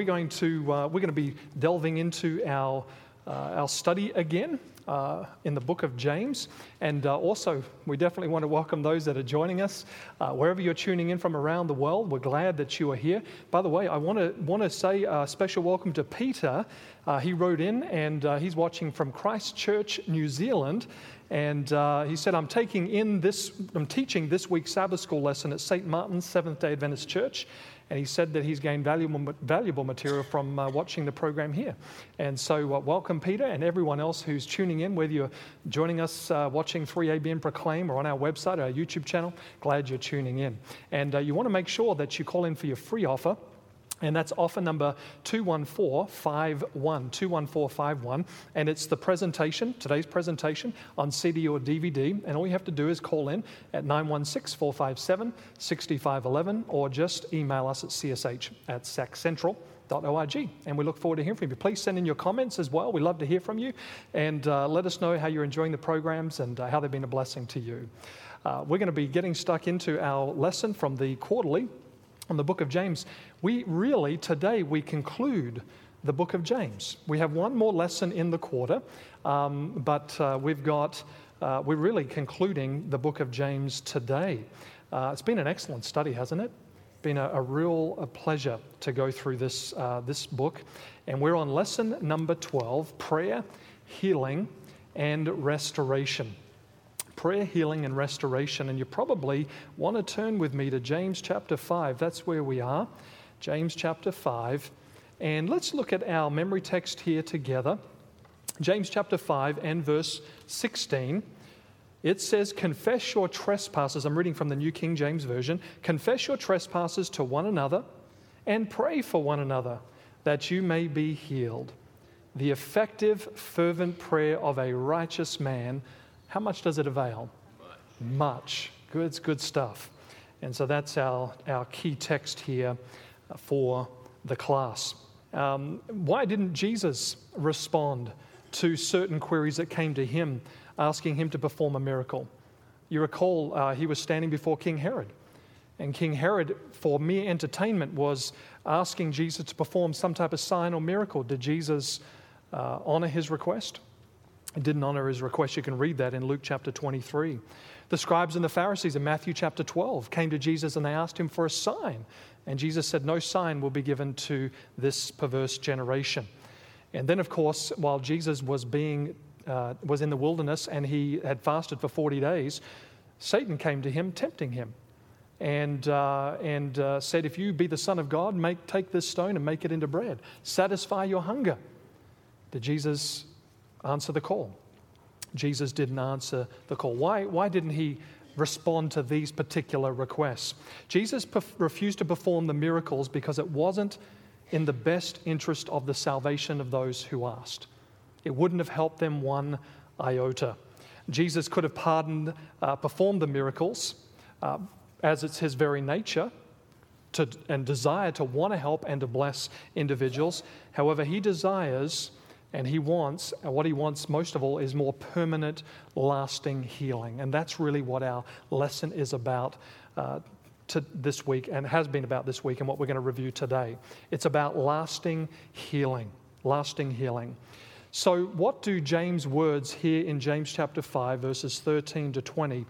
we're going to uh, we're going to be delving into our uh, our study again uh, in the book of James. And uh, also, we definitely want to welcome those that are joining us uh, wherever you're tuning in from around the world. We're glad that you are here. By the way, I want to want to say a special welcome to Peter. Uh, he wrote in, and he's watching from Christchurch, New Zealand. And uh, he said, I'm taking in this, I'm teaching this week's Sabbath school lesson at St. Martin's Seventh day Adventist Church. And he said that he's gained valuable, valuable material from uh, watching the program here. And so, uh, welcome, Peter, and everyone else who's tuning in, whether you're joining us uh, watching 3ABN Proclaim or on our website, our YouTube channel. Glad you're tuning in. And uh, you want to make sure that you call in for your free offer. And that's offer number 21451, 21451. And it's the presentation, today's presentation on CD or DVD. And all you have to do is call in at 916 457 6511 or just email us at csh at saccentral.org. And we look forward to hearing from you. Please send in your comments as well. We love to hear from you. And uh, let us know how you're enjoying the programs and uh, how they've been a blessing to you. Uh, we're going to be getting stuck into our lesson from the quarterly on the book of James. We really, today, we conclude the book of James. We have one more lesson in the quarter, um, but uh, we've got, uh, we're really concluding the book of James today. Uh, it's been an excellent study, hasn't it? Been a, a real a pleasure to go through this, uh, this book. And we're on lesson number 12 prayer, healing, and restoration prayer, healing, and restoration. And you probably want to turn with me to James chapter 5. That's where we are. James chapter 5. And let's look at our memory text here together. James chapter 5 and verse 16. It says, Confess your trespasses. I'm reading from the New King James Version. Confess your trespasses to one another and pray for one another that you may be healed. The effective, fervent prayer of a righteous man how much does it avail? Much. Much. Good, good stuff. And so that's our, our key text here for the class. Um, why didn't Jesus respond to certain queries that came to him, asking him to perform a miracle? You recall uh, he was standing before King Herod. And King Herod, for mere entertainment, was asking Jesus to perform some type of sign or miracle. Did Jesus uh, honor his request? He didn't honor his request. You can read that in Luke chapter 23. The scribes and the Pharisees in Matthew chapter 12 came to Jesus and they asked him for a sign. And Jesus said, No sign will be given to this perverse generation. And then, of course, while Jesus was being uh, was in the wilderness and he had fasted for 40 days, Satan came to him, tempting him, and, uh, and uh, said, If you be the Son of God, make, take this stone and make it into bread. Satisfy your hunger. Did Jesus answer the call. Jesus didn't answer the call. Why, why didn't he respond to these particular requests? Jesus perf- refused to perform the miracles because it wasn't in the best interest of the salvation of those who asked. It wouldn't have helped them one iota. Jesus could have pardoned, uh, performed the miracles, uh, as it's his very nature to, and desire to want to help and to bless individuals. However, he desires and he wants, what he wants most of all, is more permanent, lasting healing. And that's really what our lesson is about uh, to this week and has been about this week and what we're going to review today. It's about lasting healing. Lasting healing. So, what do James' words here in James chapter 5, verses 13 to 20,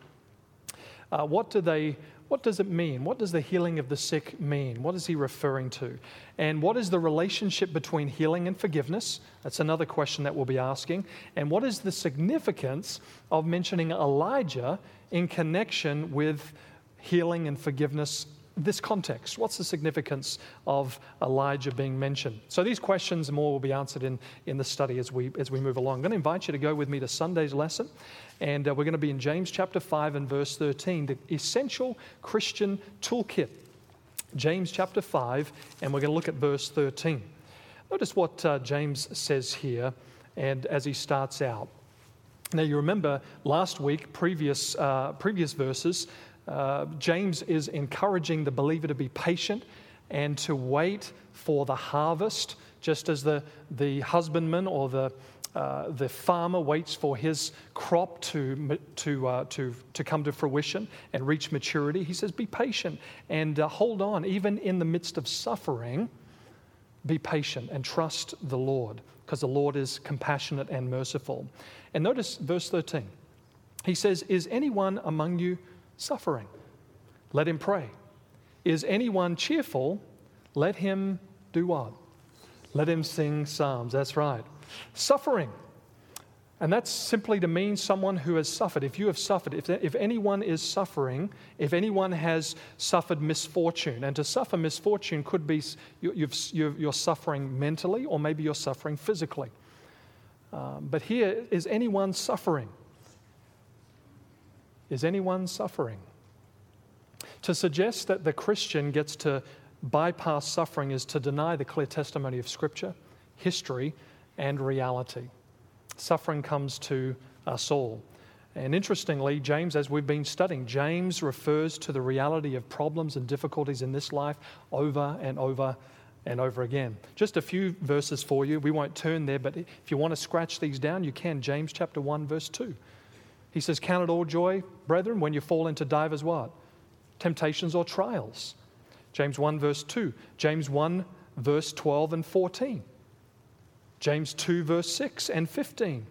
uh, what do they what does it mean? What does the healing of the sick mean? What is he referring to? And what is the relationship between healing and forgiveness? That's another question that we'll be asking. And what is the significance of mentioning Elijah in connection with healing and forgiveness this context? What's the significance of Elijah being mentioned? So these questions and more will be answered in, in the study as we, as we move along. I'm going to invite you to go with me to Sunday's lesson, and uh, we're going to be in James chapter 5 and verse 13, the essential Christian toolkit. James chapter 5, and we're going to look at verse 13. Notice what uh, James says here, and as he starts out. Now, you remember last week, previous, uh, previous verses, uh, James is encouraging the believer to be patient and to wait for the harvest, just as the, the husbandman or the, uh, the farmer waits for his crop to, to, uh, to, to come to fruition and reach maturity. He says, Be patient and uh, hold on, even in the midst of suffering. Be patient and trust the Lord because the Lord is compassionate and merciful. And notice verse 13. He says, Is anyone among you suffering? Let him pray. Is anyone cheerful? Let him do what? Let him sing psalms. That's right. Suffering. And that's simply to mean someone who has suffered. If you have suffered, if, if anyone is suffering, if anyone has suffered misfortune, and to suffer misfortune could be you, are suffering mentally or maybe you're suffering physically. Um, but here, is anyone suffering? Is anyone suffering? To suggest that the Christian gets to bypass suffering is to deny the clear testimony of Scripture, history, and reality. Suffering comes to us all. And interestingly, James, as we've been studying, James refers to the reality of problems and difficulties in this life over and over and over again. Just a few verses for you. We won't turn there, but if you want to scratch these down, you can. James chapter 1, verse 2. He says, Count it all joy, brethren, when you fall into divers what? Temptations or trials. James 1, verse 2. James 1, verse 12 and 14. James 2, verse 6 and 15.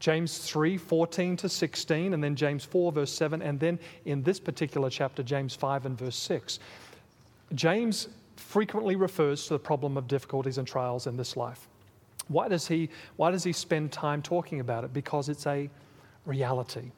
James 3, 14 to 16, and then James 4, verse 7, and then in this particular chapter, James 5 and verse 6. James frequently refers to the problem of difficulties and trials in this life. Why does he, why does he spend time talking about it? Because it's a reality.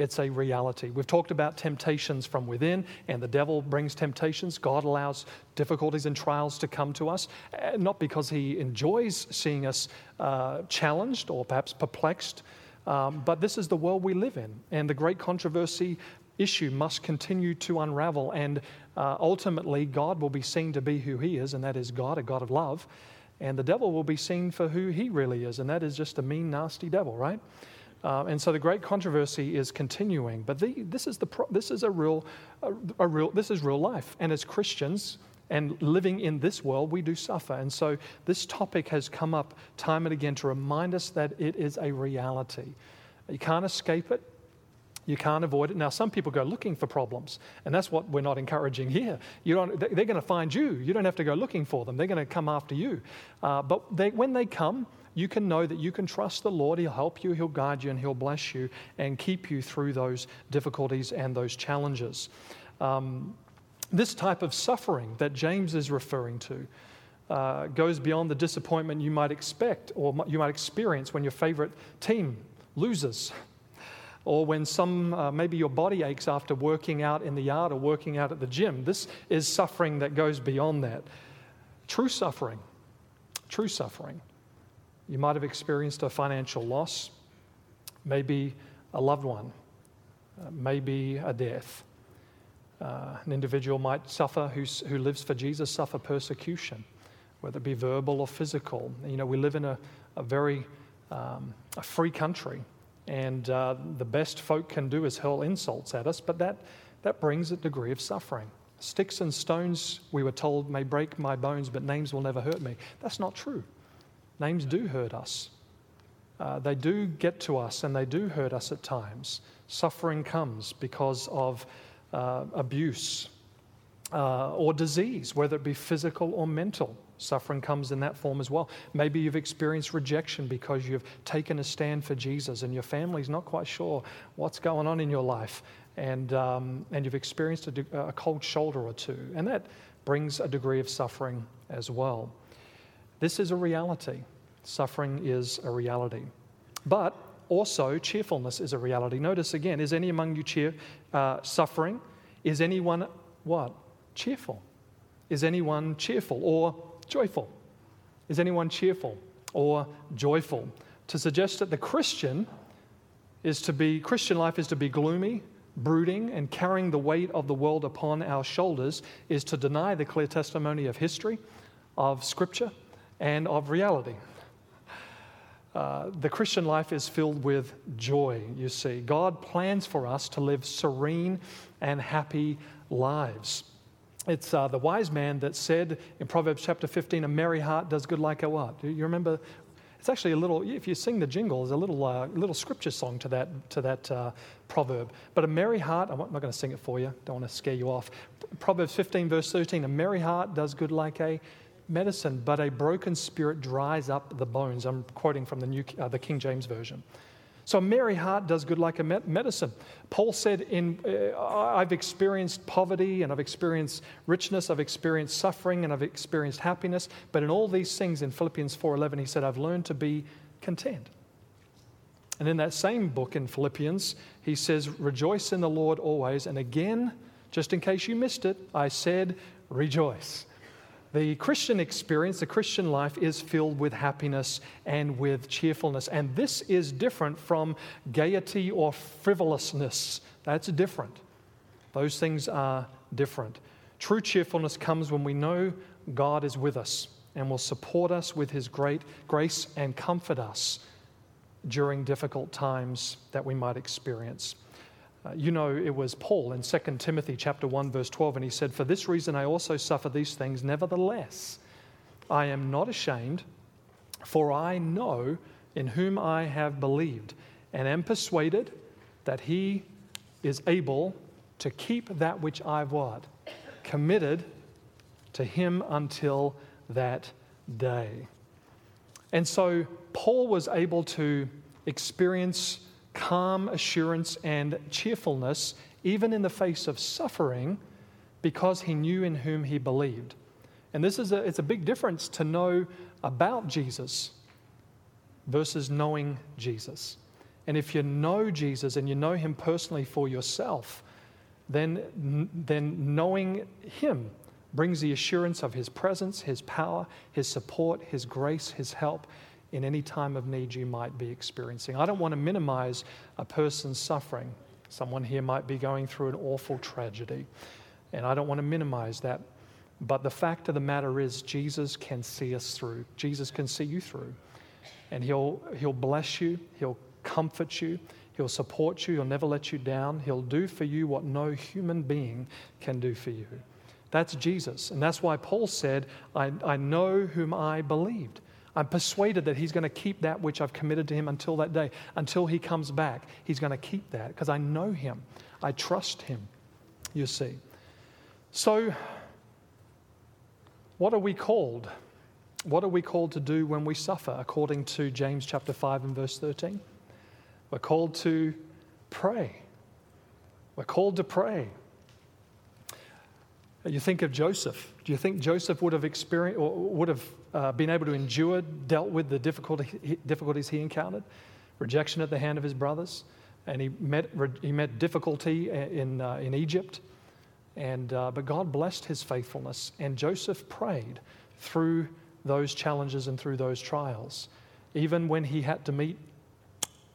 It's a reality. We've talked about temptations from within, and the devil brings temptations. God allows difficulties and trials to come to us, eh, not because he enjoys seeing us uh, challenged or perhaps perplexed, um, but this is the world we live in. And the great controversy issue must continue to unravel. And uh, ultimately, God will be seen to be who he is, and that is God, a God of love. And the devil will be seen for who he really is, and that is just a mean, nasty devil, right? Uh, and so the great controversy is continuing. But the, this, is the pro- this is a real, a, a real, this is real life. And as Christians, and living in this world, we do suffer. And so this topic has come up time and again to remind us that it is a reality. You can't escape it. You can't avoid it. Now, some people go looking for problems, and that's what we're not encouraging here. You don't, they're going to find you. You don't have to go looking for them. They're going to come after you. Uh, but they, when they come, you can know that you can trust the Lord. He'll help you, He'll guide you, and He'll bless you and keep you through those difficulties and those challenges. Um, this type of suffering that James is referring to uh, goes beyond the disappointment you might expect or you might experience when your favorite team loses. Or when some, uh, maybe your body aches after working out in the yard or working out at the gym. This is suffering that goes beyond that. True suffering, true suffering you might have experienced a financial loss, maybe a loved one, uh, maybe a death. Uh, an individual might suffer, who lives for Jesus, suffer persecution, whether it be verbal or physical. You know, we live in a, a very um, a free country, and uh, the best folk can do is hurl insults at us, but that, that brings a degree of suffering. Sticks and stones, we were told, may break my bones, but names will never hurt me. That's not true. Names do hurt us. Uh, they do get to us and they do hurt us at times. Suffering comes because of uh, abuse uh, or disease, whether it be physical or mental. Suffering comes in that form as well. Maybe you've experienced rejection because you've taken a stand for Jesus and your family's not quite sure what's going on in your life, and, um, and you've experienced a, a cold shoulder or two. And that brings a degree of suffering as well. This is a reality. Suffering is a reality. But also, cheerfulness is a reality. Notice again, is any among you cheer, uh, suffering? Is anyone what? Cheerful. Is anyone cheerful or joyful? Is anyone cheerful or joyful? To suggest that the Christian is to be, Christian life is to be gloomy, brooding, and carrying the weight of the world upon our shoulders is to deny the clear testimony of history, of Scripture, and of reality. Uh, the Christian life is filled with joy, you see. God plans for us to live serene and happy lives. It's uh, the wise man that said in Proverbs chapter 15, a merry heart does good like a what? Do you remember? It's actually a little, if you sing the jingle, there's a little, uh, little scripture song to that, to that uh, proverb. But a merry heart, I'm not going to sing it for you, don't want to scare you off. Proverbs 15, verse 13, a merry heart does good like a medicine, but a broken spirit dries up the bones. I'm quoting from the, New, uh, the King James Version. So a merry heart does good like a medicine. Paul said, in, uh, I've experienced poverty and I've experienced richness, I've experienced suffering and I've experienced happiness, but in all these things in Philippians 4.11, he said, I've learned to be content. And in that same book in Philippians, he says, Rejoice in the Lord always. And again, just in case you missed it, I said, Rejoice. The Christian experience, the Christian life, is filled with happiness and with cheerfulness. And this is different from gaiety or frivolousness. That's different. Those things are different. True cheerfulness comes when we know God is with us and will support us with his great grace and comfort us during difficult times that we might experience. Uh, you know, it was Paul in 2 Timothy chapter 1 verse 12 and he said, "For this reason I also suffer these things, nevertheless I am not ashamed, for I know in whom I have believed and am persuaded that he is able to keep that which I've what? Committed to him until that day." And so Paul was able to experience calm assurance and cheerfulness even in the face of suffering because he knew in whom he believed. And this is a, it's a big difference to know about Jesus versus knowing Jesus. And if you know Jesus and you know him personally for yourself, then, then knowing him brings the assurance of his presence, his power, his support, his grace, his help in any time of need you might be experiencing. I don't want to minimize a person's suffering. Someone here might be going through an awful tragedy, and I don't want to minimize that. But the fact of the matter is, Jesus can see us through. Jesus can see you through. And he'll, he'll bless you, He'll comfort you, He'll support you, He'll never let you down. He'll do for you what no human being can do for you. That's Jesus. And that's why Paul said, I, I know whom I believed. I'm persuaded that he's going to keep that which I've committed to him until that day, until he comes back. He's going to keep that because I know him. I trust him, you see. So, what are we called? What are we called to do when we suffer, according to James chapter 5 and verse 13? We're called to pray. We're called to pray. You think of Joseph. Do you think Joseph would have experienced or would have uh, been able to endure, dealt with the difficulty, difficulties he encountered? Rejection at the hand of his brothers, and he met he met difficulty in uh, in Egypt, and uh, but God blessed his faithfulness, and Joseph prayed through those challenges and through those trials, even when he had to meet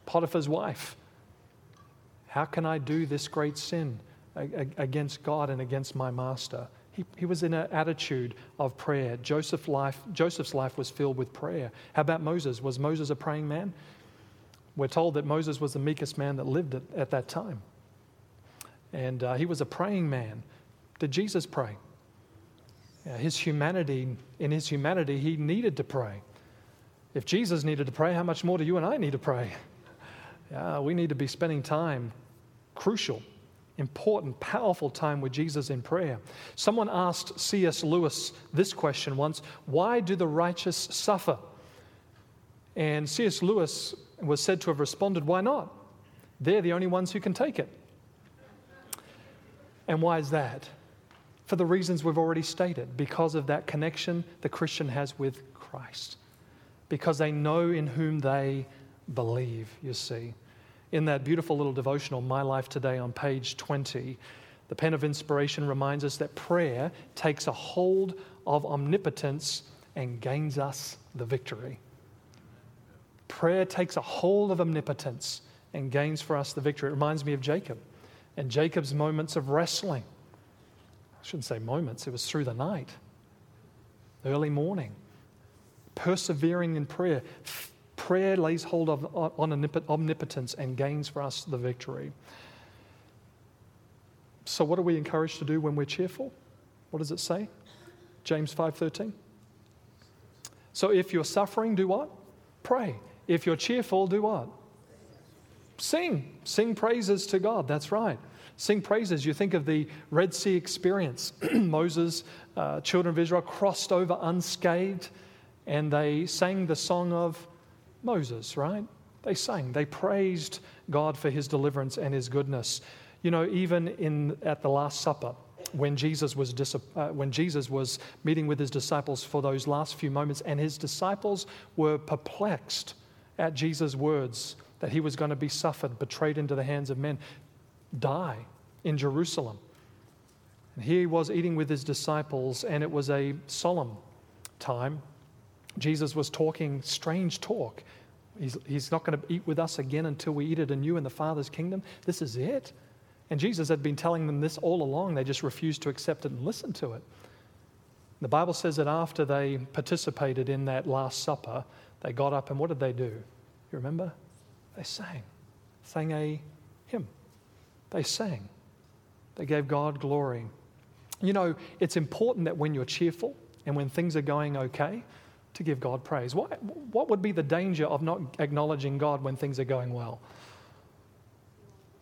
Potiphar's wife. How can I do this great sin? Against God and against my master. He, he was in an attitude of prayer. Joseph life, Joseph's life was filled with prayer. How about Moses? Was Moses a praying man? We're told that Moses was the meekest man that lived at, at that time. And uh, he was a praying man. Did Jesus pray? Yeah, his humanity, in his humanity, he needed to pray. If Jesus needed to pray, how much more do you and I need to pray? Yeah, we need to be spending time, crucial, important, powerful time with Jesus in prayer. Someone asked C.S. Lewis this question once Why do the righteous suffer? And C.S. Lewis was said to have responded, Why not? They're the only ones who can take it. And why is that? For the reasons we've already stated, because of that connection the Christian has with Christ, because they know in whom they believe, you see in that beautiful little devotional, My Life Today, on page 20, the pen of inspiration reminds us that prayer takes a hold of omnipotence and gains us the victory. Prayer takes a hold of omnipotence and gains for us the victory. It reminds me of Jacob and Jacob's moments of wrestling. I shouldn't say moments, it was through the night, early morning, persevering in prayer, prayer lays hold of, on omnipotence and gains for us the victory. So what are we encouraged to do when we're cheerful? What does it say? James 5:13. So if you're suffering, do what? Pray. If you're cheerful, do what? Sing. Sing praises to God. That's right. Sing praises. You think of the Red Sea experience. Moses, uh, children of Israel, crossed over unscathed and they sang the song of Moses, right? They sang, they praised God for his deliverance and his goodness. You know, even in, at the Last Supper, when Jesus, was uh, when Jesus was meeting with his disciples for those last few moments, and his disciples were perplexed at Jesus' words that he was going to be suffered, betrayed into the hands of men, die in Jerusalem. And he was eating with his disciples, and it was a solemn time. Jesus was talking strange talk. He's, he's not going to eat with us again until we eat it anew in the Father's kingdom. This is it. And Jesus had been telling them this all along. They just refused to accept it and listen to it. The Bible says that after they participated in that Last Supper, they got up and what did they do? You remember? They sang, sang a hymn. They sang. They gave God glory. You know, it's important that when you're cheerful and when things are going okay, to give God praise. What, what would be the danger of not acknowledging God when things are going well?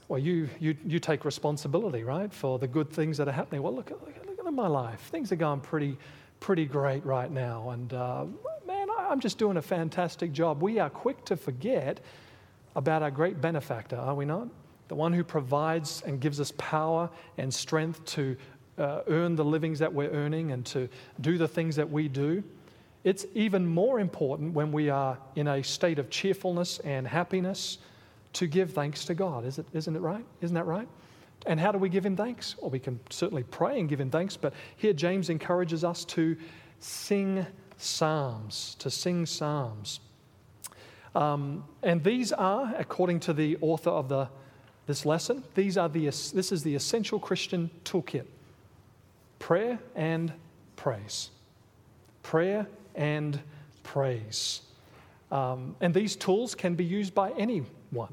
Well, you, you, you take responsibility, right, for the good things that are happening. Well, look, look, look at my life. Things are going pretty, pretty great right now. And uh, man, I'm just doing a fantastic job. We are quick to forget about our great benefactor, are we not? The one who provides and gives us power and strength to uh, earn the livings that we're earning and to do the things that we do. It's even more important when we are in a state of cheerfulness and happiness to give thanks to God. Is it, isn't it right? Isn't that right? And how do we give Him thanks? Well, we can certainly pray and give Him thanks, but here James encourages us to sing psalms, to sing psalms. Um, and these are, according to the author of the, this lesson, these are the, this is the essential Christian toolkit prayer and praise. Prayer and praise. Um, and these tools can be used by anyone.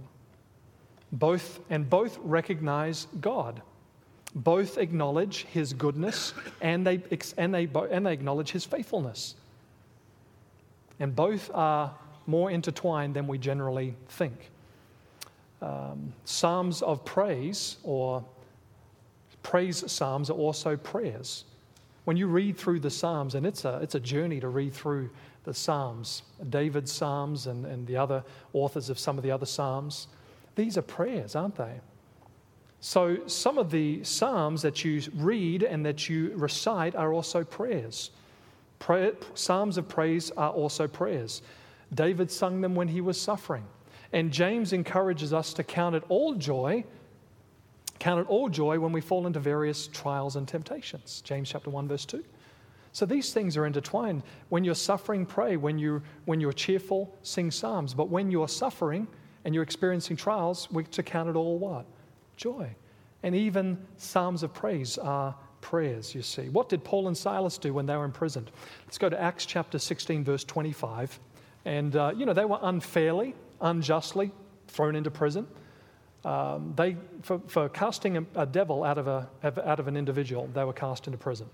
Both and both recognize God. Both acknowledge His goodness and they, and they, and they acknowledge His faithfulness. And both are more intertwined than we generally think. Um, psalms of praise or praise psalms are also prayers. When you read through the Psalms, and it's a, it's a journey to read through the Psalms, David's Psalms and, and the other authors of some of the other Psalms, these are prayers, aren't they? So some of the Psalms that you read and that you recite are also prayers. Prayer, Psalms of praise are also prayers. David sung them when he was suffering. And James encourages us to count it all joy Count it all joy when we fall into various trials and temptations. James chapter 1, verse 2. So these things are intertwined. When you're suffering, pray. When, you, when you're cheerful, sing psalms. But when you're suffering and you're experiencing trials, we're to count it all what? Joy. And even psalms of praise are prayers, you see. What did Paul and Silas do when they were imprisoned? Let's go to Acts chapter 16, verse 25. And, uh, you know, they were unfairly, unjustly thrown into prison um, they, for, for casting a, a, devil out of, a, out of an individual, they were cast into prison.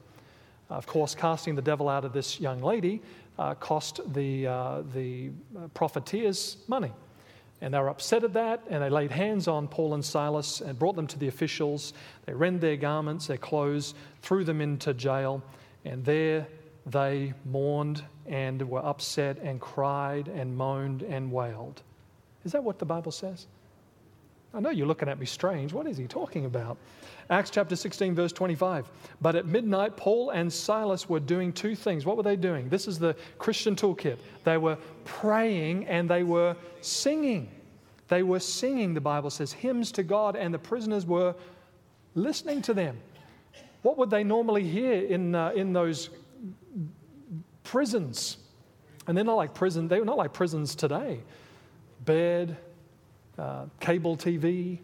Uh, of course, casting the devil out of this young lady uh, cost the, uh, the profiteers money. And they were upset at that, and they laid hands on Paul and Silas and brought them to the officials. They rend their garments, their clothes, threw them into jail, and there they mourned and were upset and cried and moaned and wailed. Is that what the Bible says? I know you're looking at me strange. What is he talking about? Acts chapter 16, verse 25. But at midnight, Paul and Silas were doing two things. What were they doing? This is the Christian toolkit. They were praying and they were singing. They were singing, the Bible says, hymns to God, and the prisoners were listening to them. What would they normally hear in, uh, in those prisons? And they're not like prison, they're not like prisons today. Bed, uh, cable TV,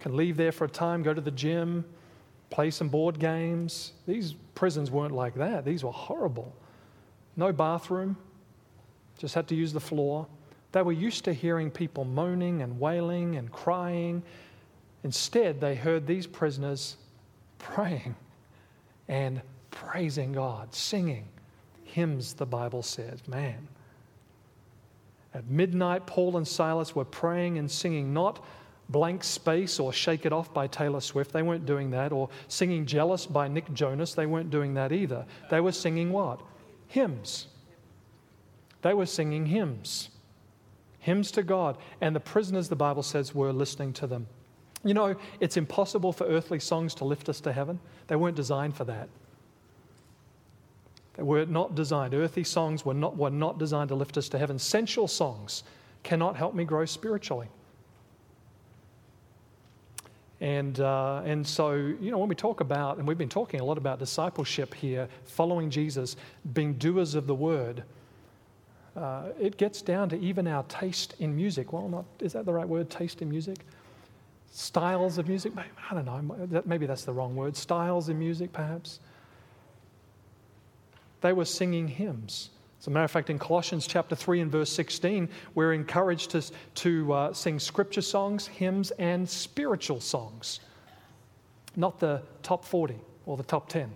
can leave there for a time, go to the gym, play some board games. These prisons weren't like that. These were horrible. No bathroom, just had to use the floor. They were used to hearing people moaning and wailing and crying. Instead, they heard these prisoners praying and praising God, singing hymns, the Bible says. Man, at midnight, Paul and Silas were praying and singing not Blank Space or Shake It Off by Taylor Swift. They weren't doing that. Or singing Jealous by Nick Jonas. They weren't doing that either. They were singing what? Hymns. They were singing hymns. Hymns to God. And the prisoners, the Bible says, were listening to them. You know, it's impossible for earthly songs to lift us to heaven. They weren't designed for that. They were not designed. Earthly songs were not, were not designed to lift us to heaven. Sensual songs cannot help me grow spiritually. And, uh, and so, you know, when we talk about, and we've been talking a lot about discipleship here, following Jesus, being doers of the word, uh, it gets down to even our taste in music. Well, not, is that the right word, taste in music? Styles of music? I don't know. Maybe that's the wrong word. Styles in music, perhaps. They were singing hymns. As a matter of fact, in Colossians chapter 3 and verse 16, we're encouraged to, to uh, sing scripture songs, hymns, and spiritual songs. Not the top 40 or the top 10.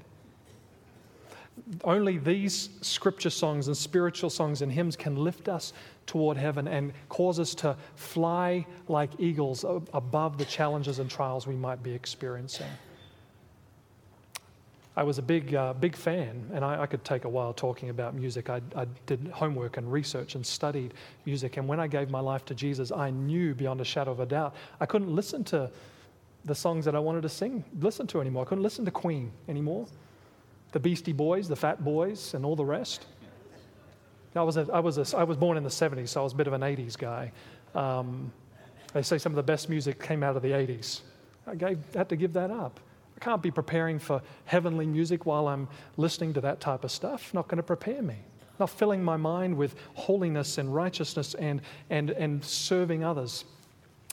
Only these scripture songs and spiritual songs and hymns can lift us toward heaven and cause us to fly like eagles above the challenges and trials we might be experiencing. I was a big, uh, big fan, and I, I, could take a while talking about music. I, I, did homework and research and studied music. And when I gave my life to Jesus, I knew beyond a shadow of a doubt I couldn't listen to the songs that I wanted to sing, listen to anymore. I couldn't listen to Queen anymore, the Beastie Boys, the Fat Boys, and all the rest. I was, a, I, was a, I was born in the 70s, so I was a bit of an 80s guy. Um, they say some of the best music came out of the 80s. I gave, had to give that up. I can't be preparing for heavenly music while I'm listening to that type of stuff. Not going to prepare me. Not filling my mind with holiness and righteousness and, and, and serving others.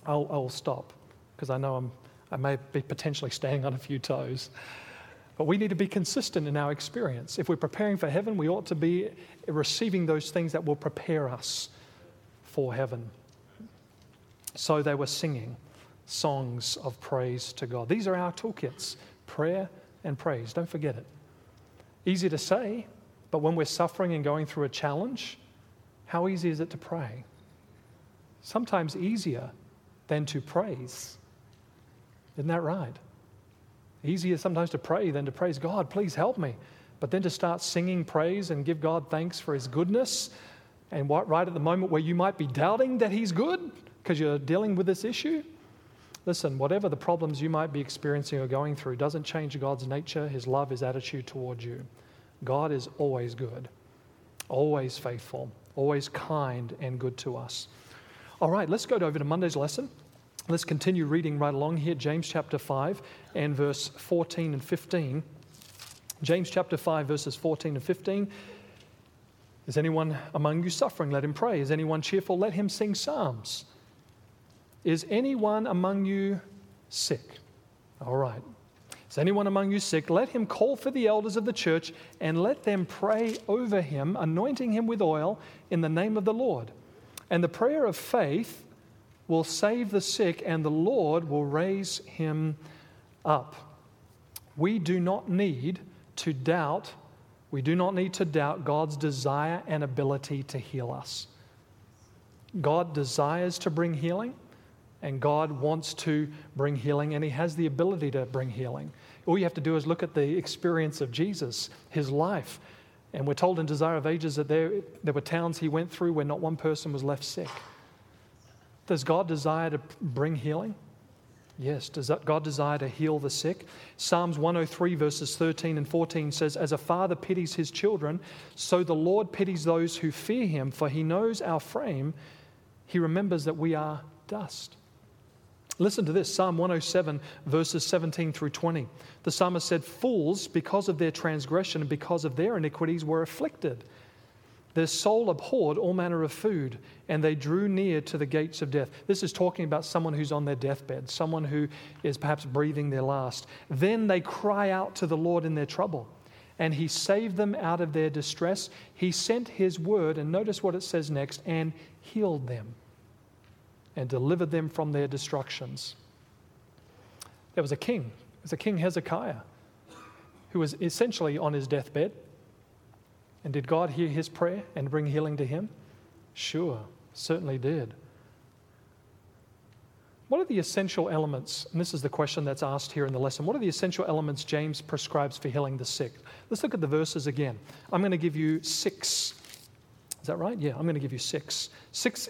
I'll, I'll stop because I know I'm, I may be potentially staying on a few toes. But we need to be consistent in our experience. If we're preparing for heaven, we ought to be receiving those things that will prepare us for heaven. So they were singing songs of praise to God. These are our toolkits prayer and praise. Don't forget it. Easy to say, but when we're suffering and going through a challenge, how easy is it to pray? Sometimes easier than to praise. Isn't that right? Easier sometimes to pray than to praise God, please help me. But then to start singing praise and give God thanks for his goodness, and right at the moment where you might be doubting that he's good because you're dealing with this issue, Listen, whatever the problems you might be experiencing or going through doesn't change God's nature, His love, His attitude towards you. God is always good, always faithful, always kind and good to us. All right, let's go over to Monday's lesson. Let's continue reading right along here, James chapter 5 and verse 14 and 15. James chapter 5, verses 14 and 15. Is anyone among you suffering? Let him pray. Is anyone cheerful? Let him sing psalms. Is anyone among you sick? All right. Is anyone among you sick? Let him call for the elders of the church and let them pray over him, anointing him with oil in the name of the Lord. And the prayer of faith will save the sick, and the Lord will raise him up. We do not need to doubt, we do not need to doubt God's desire and ability to heal us. God desires to bring healing and God wants to bring healing, and He has the ability to bring healing. All you have to do is look at the experience of Jesus, His life. And we're told in Desire of Ages that there, there were towns He went through where not one person was left sick. Does God desire to bring healing? Yes. Does God desire to heal the sick? Psalms 103, verses 13 and 14 says, As a father pities his children, so the Lord pities those who fear him, for he knows our frame. He remembers that we are dust. Listen to this Psalm 107, verses 17 through 20. The psalmist said, Fools, because of their transgression and because of their iniquities, were afflicted. Their soul abhorred all manner of food, and they drew near to the gates of death. This is talking about someone who's on their deathbed, someone who is perhaps breathing their last. Then they cry out to the Lord in their trouble, and He saved them out of their distress. He sent His word, and notice what it says next, and healed them and delivered them from their destructions. There was a king, it was a king Hezekiah, who was essentially on his deathbed. And did God hear his prayer and bring healing to him? Sure, certainly did. what are the essential elements? And this is the question that's asked here in the lesson. What are the essential elements James prescribes for healing the sick? Let's look at the verses again. I'm going to give you six. Is that right? Yeah, I'm going to give you six. Six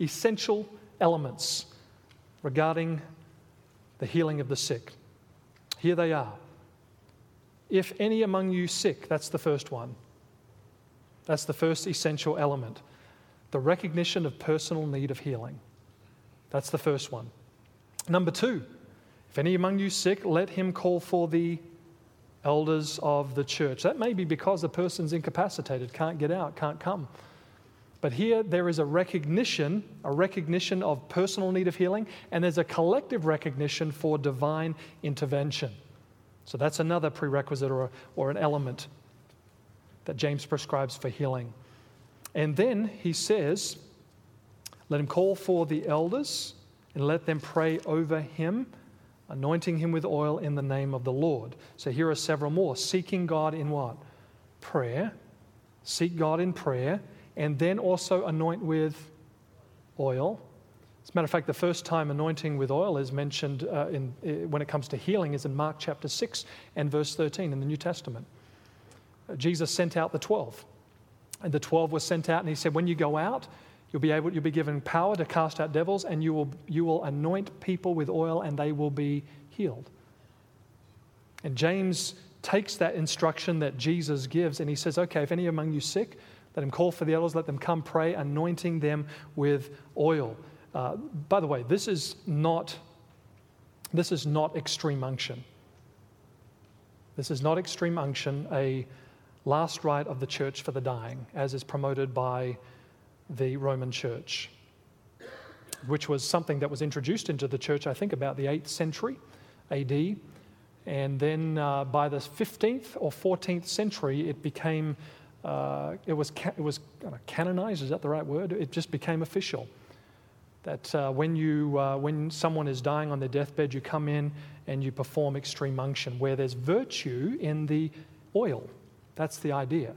essential elements regarding the healing of the sick. Here they are. If any among you sick, that's the first one. That's the first essential element the recognition of personal need of healing. That's the first one. Number two, if any among you sick, let him call for the elders of the church. That may be because the person's incapacitated, can't get out, can't come. But here there is a recognition, a recognition of personal need of healing, and there's a collective recognition for divine intervention. So that's another prerequisite or, or an element that James prescribes for healing. And then he says, Let him call for the elders and let them pray over him, anointing him with oil in the name of the Lord. So here are several more. Seeking God in what? Prayer. Seek God in prayer, and then also anoint with oil. As a matter of fact, the first time anointing with oil is mentioned uh, in, uh, when it comes to healing is in Mark chapter 6 and verse 13 in the New Testament. Uh, Jesus sent out the 12. And the 12 were sent out, and he said, When you go out, you'll be able, you'll be given power to cast out devils, and you will, you will anoint people with oil, and they will be healed. And James takes that instruction that Jesus gives, and he says, Okay, if any among you sick, let him call for the elders, let them come pray, anointing them with oil. Uh, by the way, this is not this is not extreme unction. This is not extreme unction, a last rite of the church for the dying, as is promoted by the Roman church, which was something that was introduced into the church, I think, about the 8th century AD. And then uh, by the 15th or 14th century, it became, uh, it was, ca- it was canonized, is that the right word? It just became official. That uh, when, you, uh, when someone is dying on their deathbed, you come in and you perform extreme unction, where there's virtue in the oil that's the idea.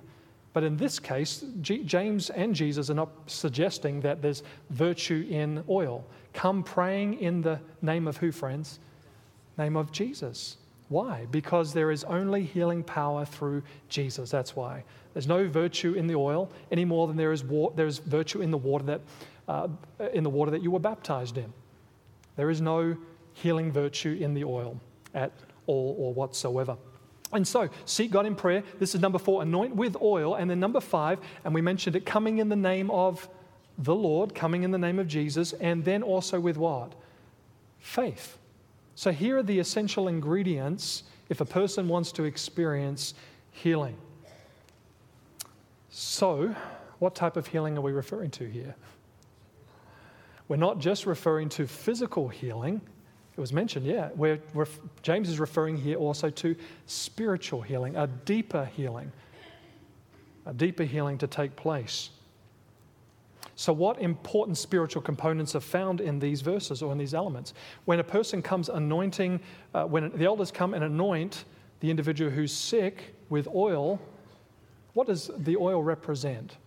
But in this case, G- James and Jesus are not suggesting that there's virtue in oil. Come praying in the name of who, friends? Name of Jesus. Why? Because there is only healing power through Jesus. That's why. There's no virtue in the oil any more than there is, wa- there is virtue in the, water that, uh, in the water that you were baptized in. There is no healing virtue in the oil at all or whatsoever. And so, seek God in prayer. This is number four, anoint with oil. And then number five, and we mentioned it, coming in the name of the Lord, coming in the name of Jesus. And then also with what? Faith. So, here are the essential ingredients if a person wants to experience healing. So, what type of healing are we referring to here? We're not just referring to physical healing, it was mentioned, yeah. Where James is referring here also to spiritual healing, a deeper healing, a deeper healing to take place. So, what important spiritual components are found in these verses or in these elements? When a person comes anointing, uh, when the elders come and anoint the individual who's sick with oil, what does the oil represent?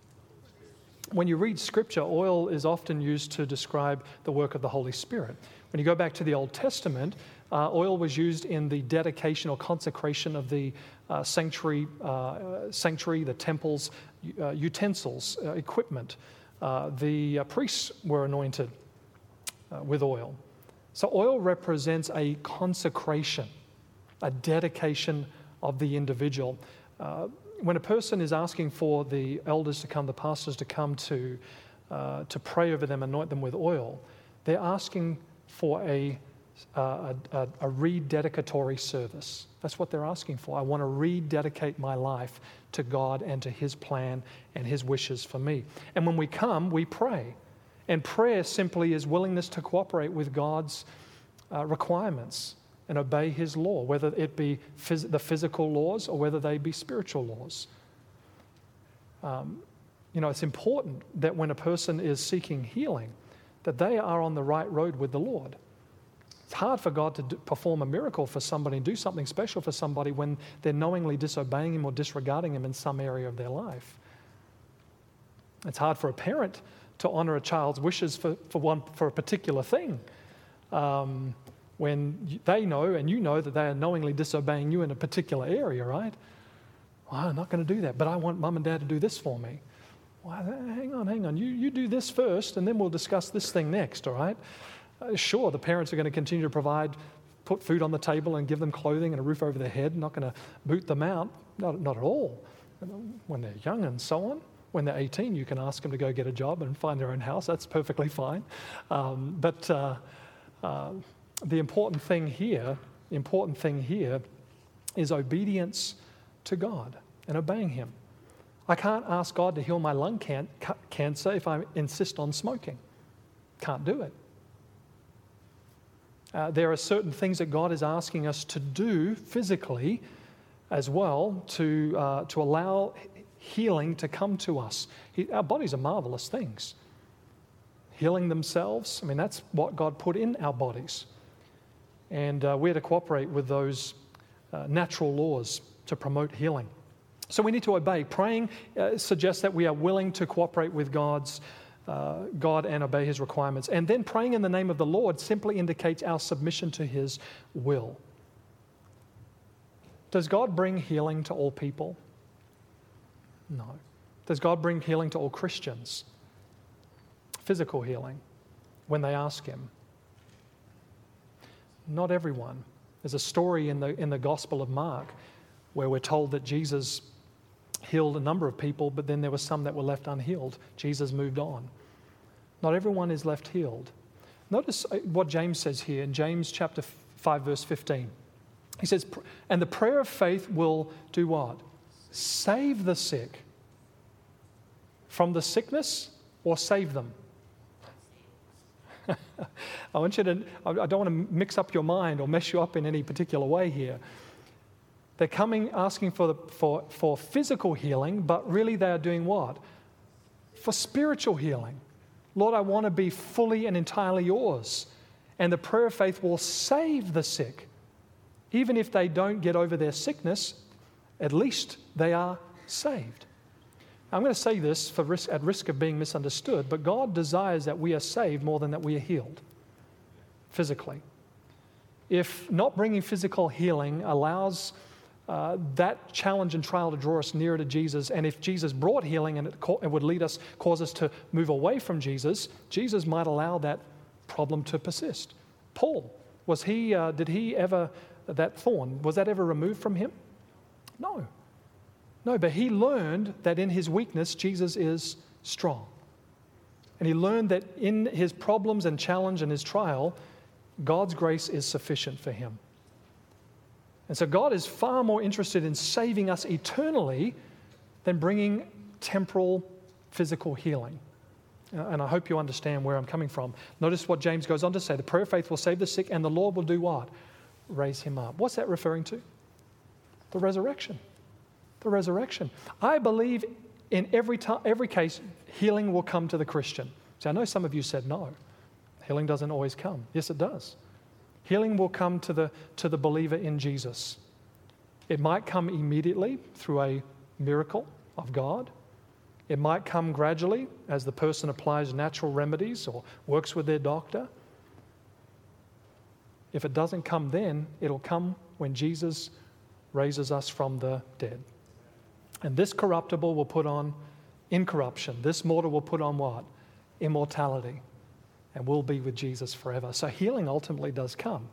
When you read scripture, oil is often used to describe the work of the Holy Spirit. When you go back to the Old Testament, uh, oil was used in the dedication or consecration of the uh, sanctuary, uh, sanctuary, the temple's uh, utensils, uh, equipment. Uh, the uh, priests were anointed uh, with oil. So, oil represents a consecration, a dedication of the individual. Uh, when a person is asking for the elders to come, the pastors to come to, to pray over them, anoint them with oil, they're asking for a, uh, a, a rededicatory service. That's what they're asking for. I want to rededicate my life to God and to His plan and His wishes for me. And when we come, we pray. And prayer simply is willingness to cooperate with God's uh, requirements and obey His law, whether it be phys- the physical laws or whether they be spiritual laws. Um, you know, it's important that when a person is seeking healing, that they are on the right road with the Lord. It's hard for God to perform a miracle for somebody and do something special for somebody when they're knowingly disobeying Him or disregarding Him in some area of their life. It's hard for a parent to honor a child's wishes for, for, one, for a particular thing um, when they know and you know that they are knowingly disobeying you in a particular area, right? Well, I'm not going to do that, but I want mum and dad to do this for me. Well, hang on, hang on. You, you do this first, and then we'll discuss this thing next, all right? Uh, sure, the parents are going to continue to provide, put food on the table and give them clothing and a roof over their head, not going to boot them out. Not, not at all. When they're young and so on. When they're 18, you can ask them to go get a job and find their own house. That's perfectly fine. Um, but uh, uh, the important thing here, important thing here is obedience to God and obeying Him. I can't ask God to heal my lung can- cancer if I insist on smoking. Can't do it. Uh, there are certain things that God is asking us to do physically as well to, uh, to allow healing to come to us. He, our bodies are marvelous things. Healing themselves, I mean, that's what God put in our bodies. And uh, we're to cooperate with those uh, natural laws to promote healing. So we need to obey. Praying uh, suggests that we are willing to cooperate with God's uh, God and obey his requirements. And then praying in the name of the Lord simply indicates our submission to his will. Does God bring healing to all people? No. Does God bring healing to all Christians? Physical healing when they ask him. Not everyone. There's a story in the, in the Gospel of Mark where we're told that Jesus healed a number of people, but then there were some that were left unhealed. Jesus moved on. Not everyone is left healed. Notice uh, what James says here in James chapter 5, verse 15. He says, And the prayer of faith will do what? Save the sick from the sickness or save them? I want you to, I don't want to mix up your mind or mess you up in any particular way here. They're coming asking for, the, for, for physical healing, but really they are doing what? For spiritual healing. Lord, I want to be fully and entirely yours. And the prayer of faith will save the sick. Even if they don't get over their sickness, at least they are saved. I'm going to say this for risk, at risk of being misunderstood, but God desires that we are saved more than that we are healed physically. If not bringing physical healing allows uh, that challenge and trial to draw us nearer to Jesus. And if Jesus brought healing and it, co- it would lead us, cause us to move away from Jesus, Jesus might allow that problem to persist. Paul, was he, uh, did he ever, that thorn, was that ever removed from him? No. No, but he learned that in his weakness, Jesus is strong. And he learned that in his problems and challenge and his trial, God's grace is sufficient for him. And so God is far more interested in saving us eternally than bringing temporal physical healing. Uh, and I hope you understand where I'm coming from. Notice what James goes on to say the prayer of faith will save the sick, and the Lord will do what? Raise him up. What's that referring to? The resurrection. The resurrection. I believe in every, time, every case, healing will come to the Christian. See, I know some of you said no. Healing doesn't always come. Yes, it does. Healing will come to the, to the believer in Jesus. It might come immediately through a miracle of God. It might come gradually as the person applies natural remedies or works with their doctor. If it doesn't come then, it'll come when Jesus raises us from the dead. And this corruptible will put on incorruption. This mortal will put on what? Immortality and we'll be with Jesus forever. So healing ultimately does come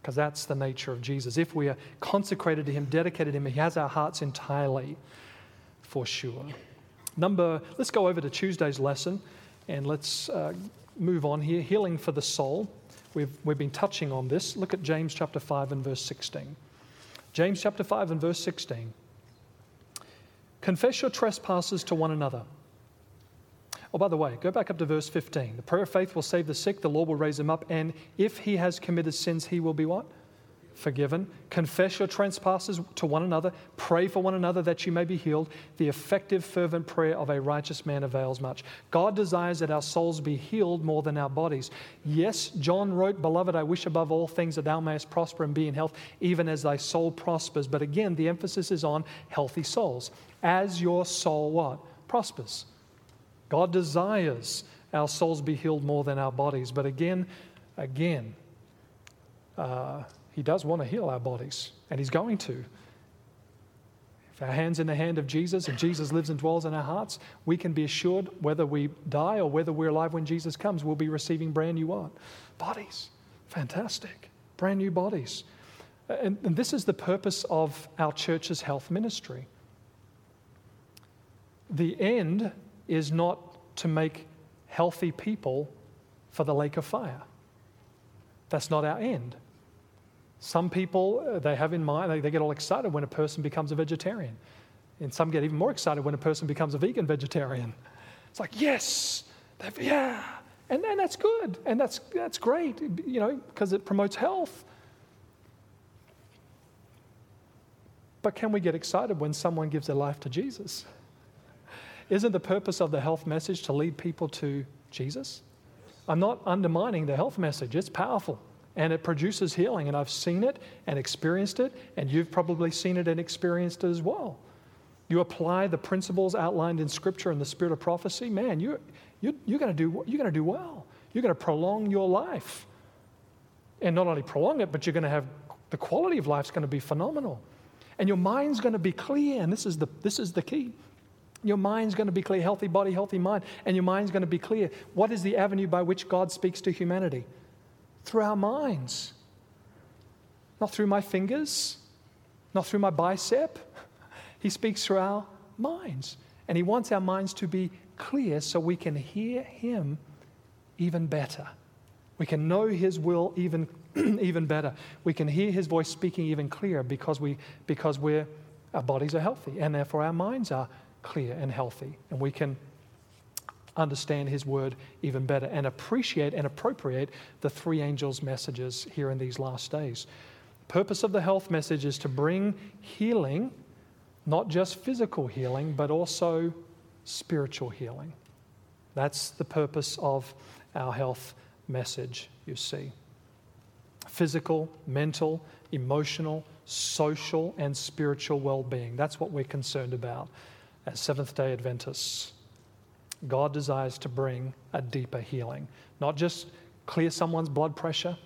because that's the nature of Jesus. If we are consecrated to Him, dedicated to Him, He has our hearts entirely for sure. Number, let's go over to Tuesday's lesson and let's uh, move on here. Healing for the soul. We've, we've been touching on this. Look at James chapter 5 and verse 16. James chapter 5 and verse 16. Confess your trespasses to one another Oh, by the way, go back up to verse 15. The prayer of faith will save the sick, the Lord will raise him up, and if he has committed sins, he will be what? Forgiven. Confess your trespasses to one another. Pray for one another that you may be healed. The effective, fervent prayer of a righteous man avails much. God desires that our souls be healed more than our bodies. Yes, John wrote, Beloved, I wish above all things that thou mayest prosper and be in health, even as thy soul prospers. But again, the emphasis is on healthy souls. As your soul what? Prospers. God desires our souls be healed more than our bodies. But again, again, uh, He does want to heal our bodies, and He's going to. If our hand's in the hand of Jesus and Jesus lives and dwells in our hearts, we can be assured whether we die or whether we're alive when Jesus comes, we'll be receiving brand new what? Bodies. Fantastic. Brand new bodies. And, and this is the purpose of our church's health ministry. The end is not to make healthy people for the lake of fire. That's not our end. Some people, uh, they have in mind, they, get all excited when a person becomes a vegetarian. And some get even more excited when a person becomes a vegan vegetarian. It's like, yes, yeah. And, and that's good. And that's, that's great, you know, because it promotes health. But can we get excited when someone gives their life to Jesus? Isn't the purpose of the health message to lead people to Jesus? I'm not undermining the health message, it's powerful and it produces healing. And I've seen it and experienced it, and you've probably seen it and experienced it as well. You apply the principles outlined in Scripture and the spirit of prophecy, man, you, you, you're going to do, you're do well. You're going to prolong your life. And not only prolong it, but you're going to have the quality of life is going to be phenomenal. And your mind's going to be clear, and this is the, this is the key. Your mind's going to be clear, healthy body, healthy mind, and your mind's going to be clear. What is the avenue by which God speaks to humanity? through our minds. Not through my fingers, not through my bicep. He speaks through our minds. And He wants our minds to be clear so we can hear Him even better. We can know His will even, even better. We can hear His voice speaking even clearer because, we, because we're, our bodies are healthy and therefore our minds are clear and healthy. And we can understand His word even better and appreciate and appropriate the three angels' messages here in these last days. Purpose of the health message is to bring healing, not just physical healing, but also spiritual healing. That's the purpose of our health message, you see. Physical, mental, emotional, social, and spiritual well being. That's what we're concerned about as Seventh day Adventists. God desires to bring a deeper healing, not just clear someone's blood pressure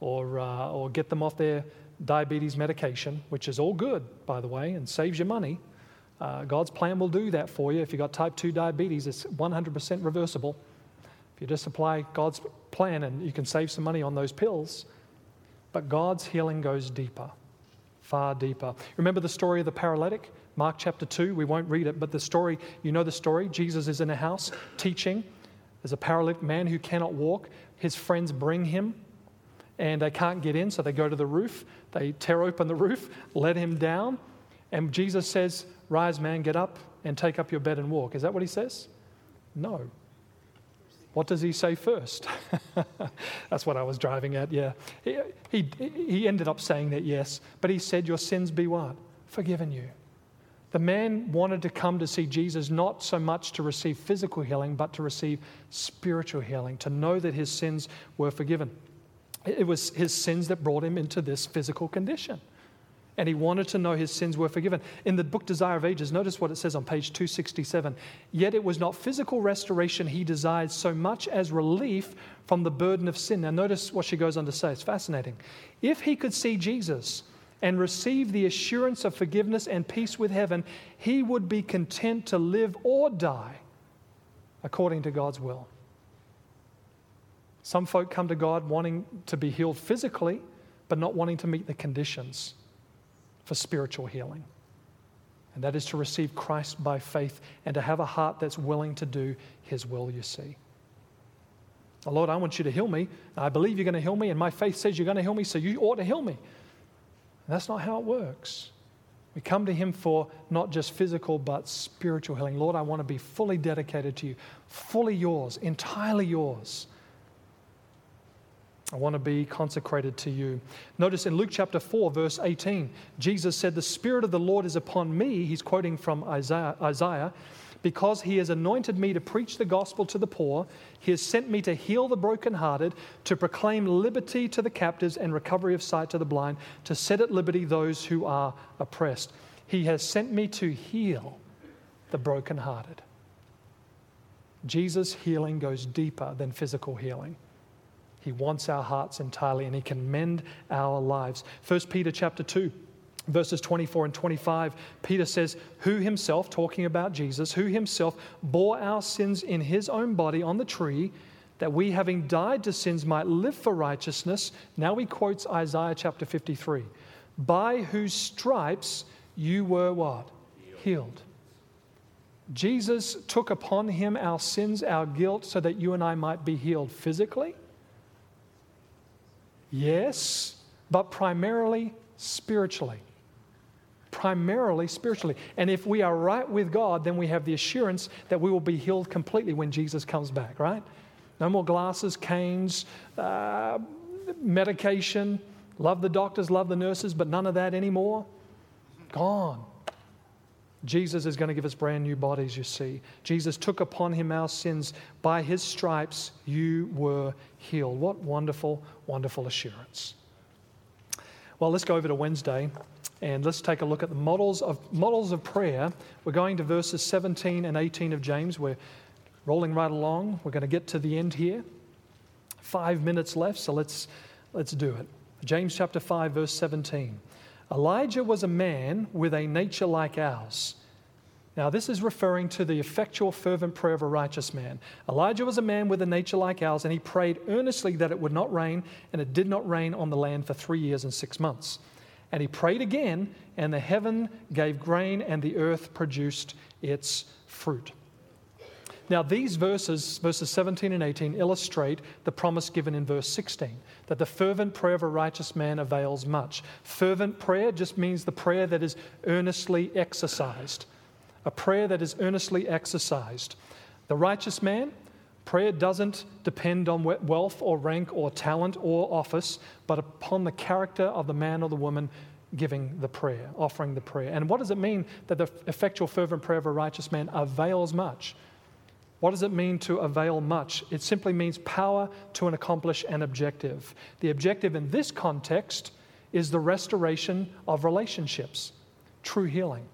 or, uh, or get them off their diabetes medication, which is all good, by the way, and saves you money. Uh, God's plan will do that for you. If you've got type 2 diabetes, it's 100% reversible. If you just apply God's plan and you can save some money on those pills. But God's healing goes deeper, far deeper. Remember the story of the paralytic? Mark chapter 2, we won't read it, but the story, you know the story. Jesus is in a house teaching. There's a paralytic man who cannot walk. His friends bring him, and they can't get in, so they go to the roof. They tear open the roof, let him down, and Jesus says, Rise, man, get up and take up your bed and walk. Is that what he says? No. What does he say first? That's what I was driving at, yeah. He, he, he ended up saying that, yes, but he said, Your sins be what? Forgiven you. The man wanted to come to see Jesus not so much to receive physical healing, but to receive spiritual healing, to know that his sins were forgiven. It was his sins that brought him into this physical condition. And he wanted to know his sins were forgiven. In the book Desire of Ages, notice what it says on page 267. Yet it was not physical restoration he desired so much as relief from the burden of sin. Now, notice what she goes on to say. It's fascinating. If he could see Jesus, and receive the assurance of forgiveness and peace with heaven, he would be content to live or die according to God's will. Some folk come to God wanting to be healed physically, but not wanting to meet the conditions for spiritual healing. And that is to receive Christ by faith and to have a heart that's willing to do his will, you see. Lord, I want you to heal me. I believe you're going to heal me, and my faith says you're going to heal me, so you ought to heal me. And that's not how it works. We come to Him for not just physical, but spiritual healing. Lord, I want to be fully dedicated to you, fully yours, entirely yours. I want to be consecrated to you. Notice in Luke chapter 4, verse 18, Jesus said, The Spirit of the Lord is upon me. He's quoting from Isaiah. Isaiah because he has anointed me to preach the gospel to the poor, he has sent me to heal the brokenhearted, to proclaim liberty to the captives and recovery of sight to the blind, to set at liberty those who are oppressed. He has sent me to heal the brokenhearted. Jesus' healing goes deeper than physical healing. He wants our hearts entirely and He can mend our lives. 1 Peter chapter 2 verses 24 and 25, Peter says, Who himself, talking about Jesus, who himself bore our sins in his own body on the tree, that we, having died to sins, might live for righteousness. Now he quotes Isaiah chapter 53 By whose stripes you were what? Healed. Healed. Jesus took upon him our sins, our guilt, so that you and I might be healed physically. Yes, but primarily spiritually primarily spiritually. And if we are right with God, then we have the assurance that we will be healed completely when Jesus comes back, right? No more glasses, canes, uh, medication. Love the doctors, love the nurses, but none of that anymore. Gone. Jesus is going to give us brand new bodies, you see. Jesus took upon him our sins. By his stripes, you were healed. What wonderful, wonderful assurance. Well, let's go over to Wednesday. And let's take a look at the models of, models of prayer. We're going to verses 17 and 18 of James. We're rolling right along. We're going to get to the end here. Five minutes left, so let's, let's do it. James chapter 5, verse 17. Elijah was a man with a nature like ours. Now, this is referring to the effectual, fervent prayer of a righteous man. Elijah was a man with a nature like ours, and he prayed earnestly that it would not rain, and it did not rain on the land for three years and six months. And he prayed again, and the heaven gave grain, and the earth produced its fruit. Now, these verses, verses 17 and 18, illustrate the promise given in verse 16 that the fervent prayer of a righteous man avails much. Fervent prayer just means the prayer that is earnestly exercised. A prayer that is earnestly exercised. The righteous man, prayer doesn't depend on wealth or rank or talent or office, but upon the character of the man or the woman giving the prayer, offering the prayer. And what does it mean that the effectual, fervent prayer of a righteous man avails much? What does it mean to avail much? It simply means power to accomplish an objective. The objective in this context is the restoration of relationships, true healing.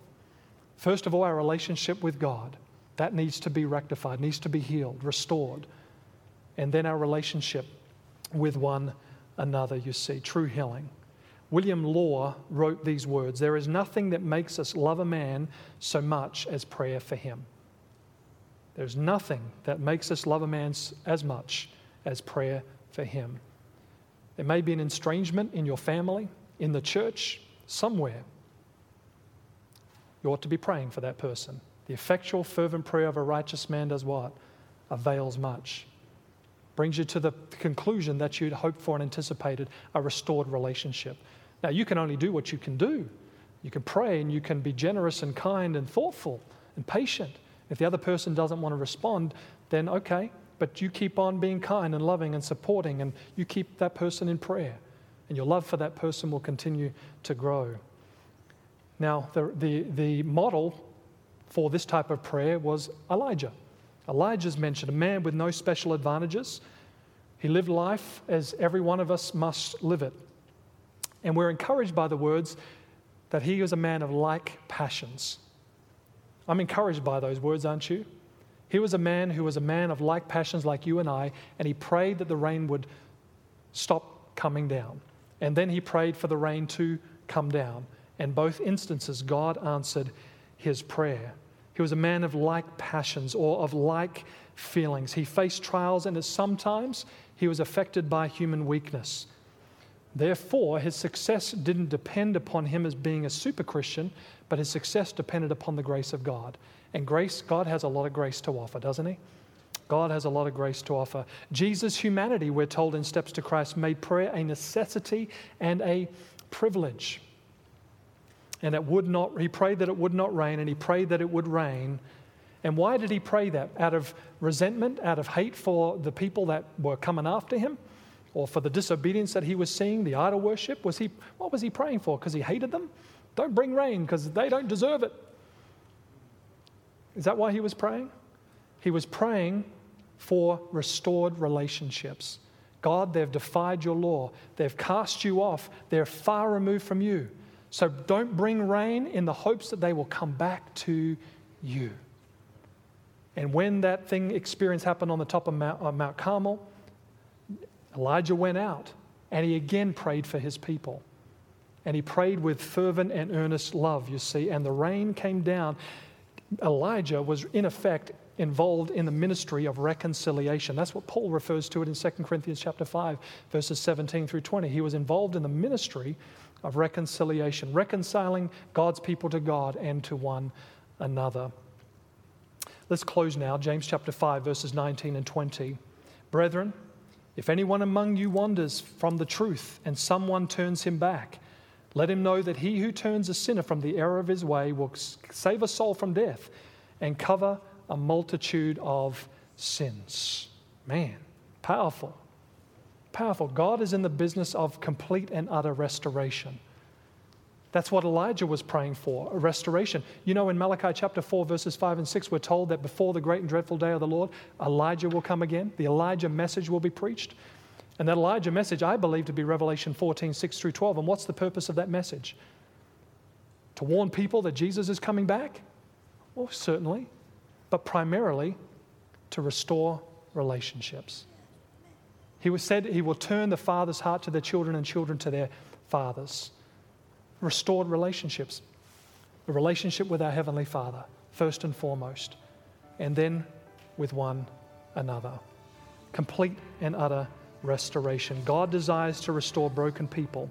First of all, our relationship with God. That needs to be rectified, needs to be healed, restored. And then our relationship with one another, you see, true healing. William Law wrote these words There is nothing that makes us love a man so much as prayer for him. There's nothing that makes us love a man as much as prayer for him. There may be an estrangement in your family, in the church, somewhere. You ought to be praying for that person. The effectual, fervent prayer of a righteous man does what? Avails much. Brings you to the conclusion that you'd hoped for and anticipated a restored relationship. Now, you can only do what you can do. You can pray and you can be generous and kind and thoughtful and patient. If the other person doesn't want to respond, then okay, but you keep on being kind and loving and supporting, and you keep that person in prayer, and your love for that person will continue to grow. Now, the, the, the model for this type of prayer was Elijah. Elijah's mentioned, a man with no special advantages. He lived life as every one of us must live it. And we're encouraged by the words that he was a man of like passions. I'm encouraged by those words, aren't you? He was a man who was a man of like passions like you and I, and he prayed that the rain would stop coming down. And then he prayed for the rain to come down. And both instances, God answered his prayer. He was a man of like passions or of like feelings. He faced trials, and sometimes he was affected by human weakness. Therefore, his success didn't depend upon him as being a super Christian, but his success depended upon the grace of God. And grace, God has a lot of grace to offer, doesn't he? God has a lot of grace to offer. Jesus' humanity, we're told in Steps to Christ, made prayer a necessity and a privilege. And it would not, he prayed that it would not rain, and he prayed that it would rain. And why did he pray that? Out of resentment, out of hate for the people that were coming after him, or for the disobedience that he was seeing, the idol worship? Was he, what was he praying for? Because he hated them? Don't bring rain because they don't deserve it. Is that why he was praying? He was praying for restored relationships. God, they've defied your law. They've cast you off. They're far removed from you. So don't bring rain in the hopes that they will come back to you. And when that thing experience happened on the top of Mount, uh, Mount Carmel, Elijah went out and he again prayed for his people. And he prayed with fervent and earnest love, you see, and the rain came down. Elijah was, in effect, involved in the ministry of reconciliation. That's what Paul refers to it in 2 Corinthians chapter 5, verses 17 through 20. He was involved in the ministry of reconciliation, reconciling God's people to God and to one another. Let's close now, James chapter 5, verses 19 and 20. Brethren, if anyone among you wanders from the truth and someone turns him back, let him know that he who turns a sinner from the error of his way will save a soul from death and cover a multitude of sins. Man, powerful. Powerful. God is in the business of complete and utter restoration. That's what Elijah was praying for, a restoration. You know, in Malachi chapter 4, verses 5 and 6, we're told that before the great and dreadful day of the Lord, Elijah will come again. The Elijah message will be preached. And that Elijah message, I believe to be Revelation 14, 6 through 12. And what's the purpose of that message? To warn people that Jesus is coming back? Well, certainly. But primarily to restore relationships. He was said he will turn the father's heart to their children and children to their fathers restored relationships. A relationship with our Heavenly Father, first and foremost, and then with one another. Complete and utter restoration. God desires to restore broken people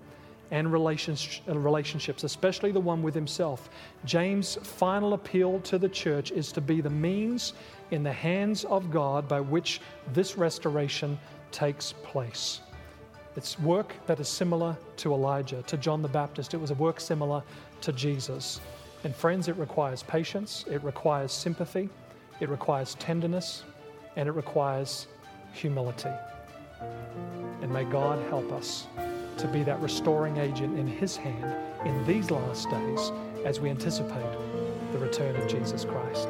and uh, relationships, especially the one with Himself. James' final appeal to the church is to be the means in the hands of God by which this restoration takes place. It's work that is similar to Elijah, to John the Baptist. It was a work similar to Jesus. And friends, it requires patience, it requires sympathy, it requires tenderness, and it requires humility. And may God help us to be that restoring agent in His hand in these last days as we anticipate the return of Jesus Christ.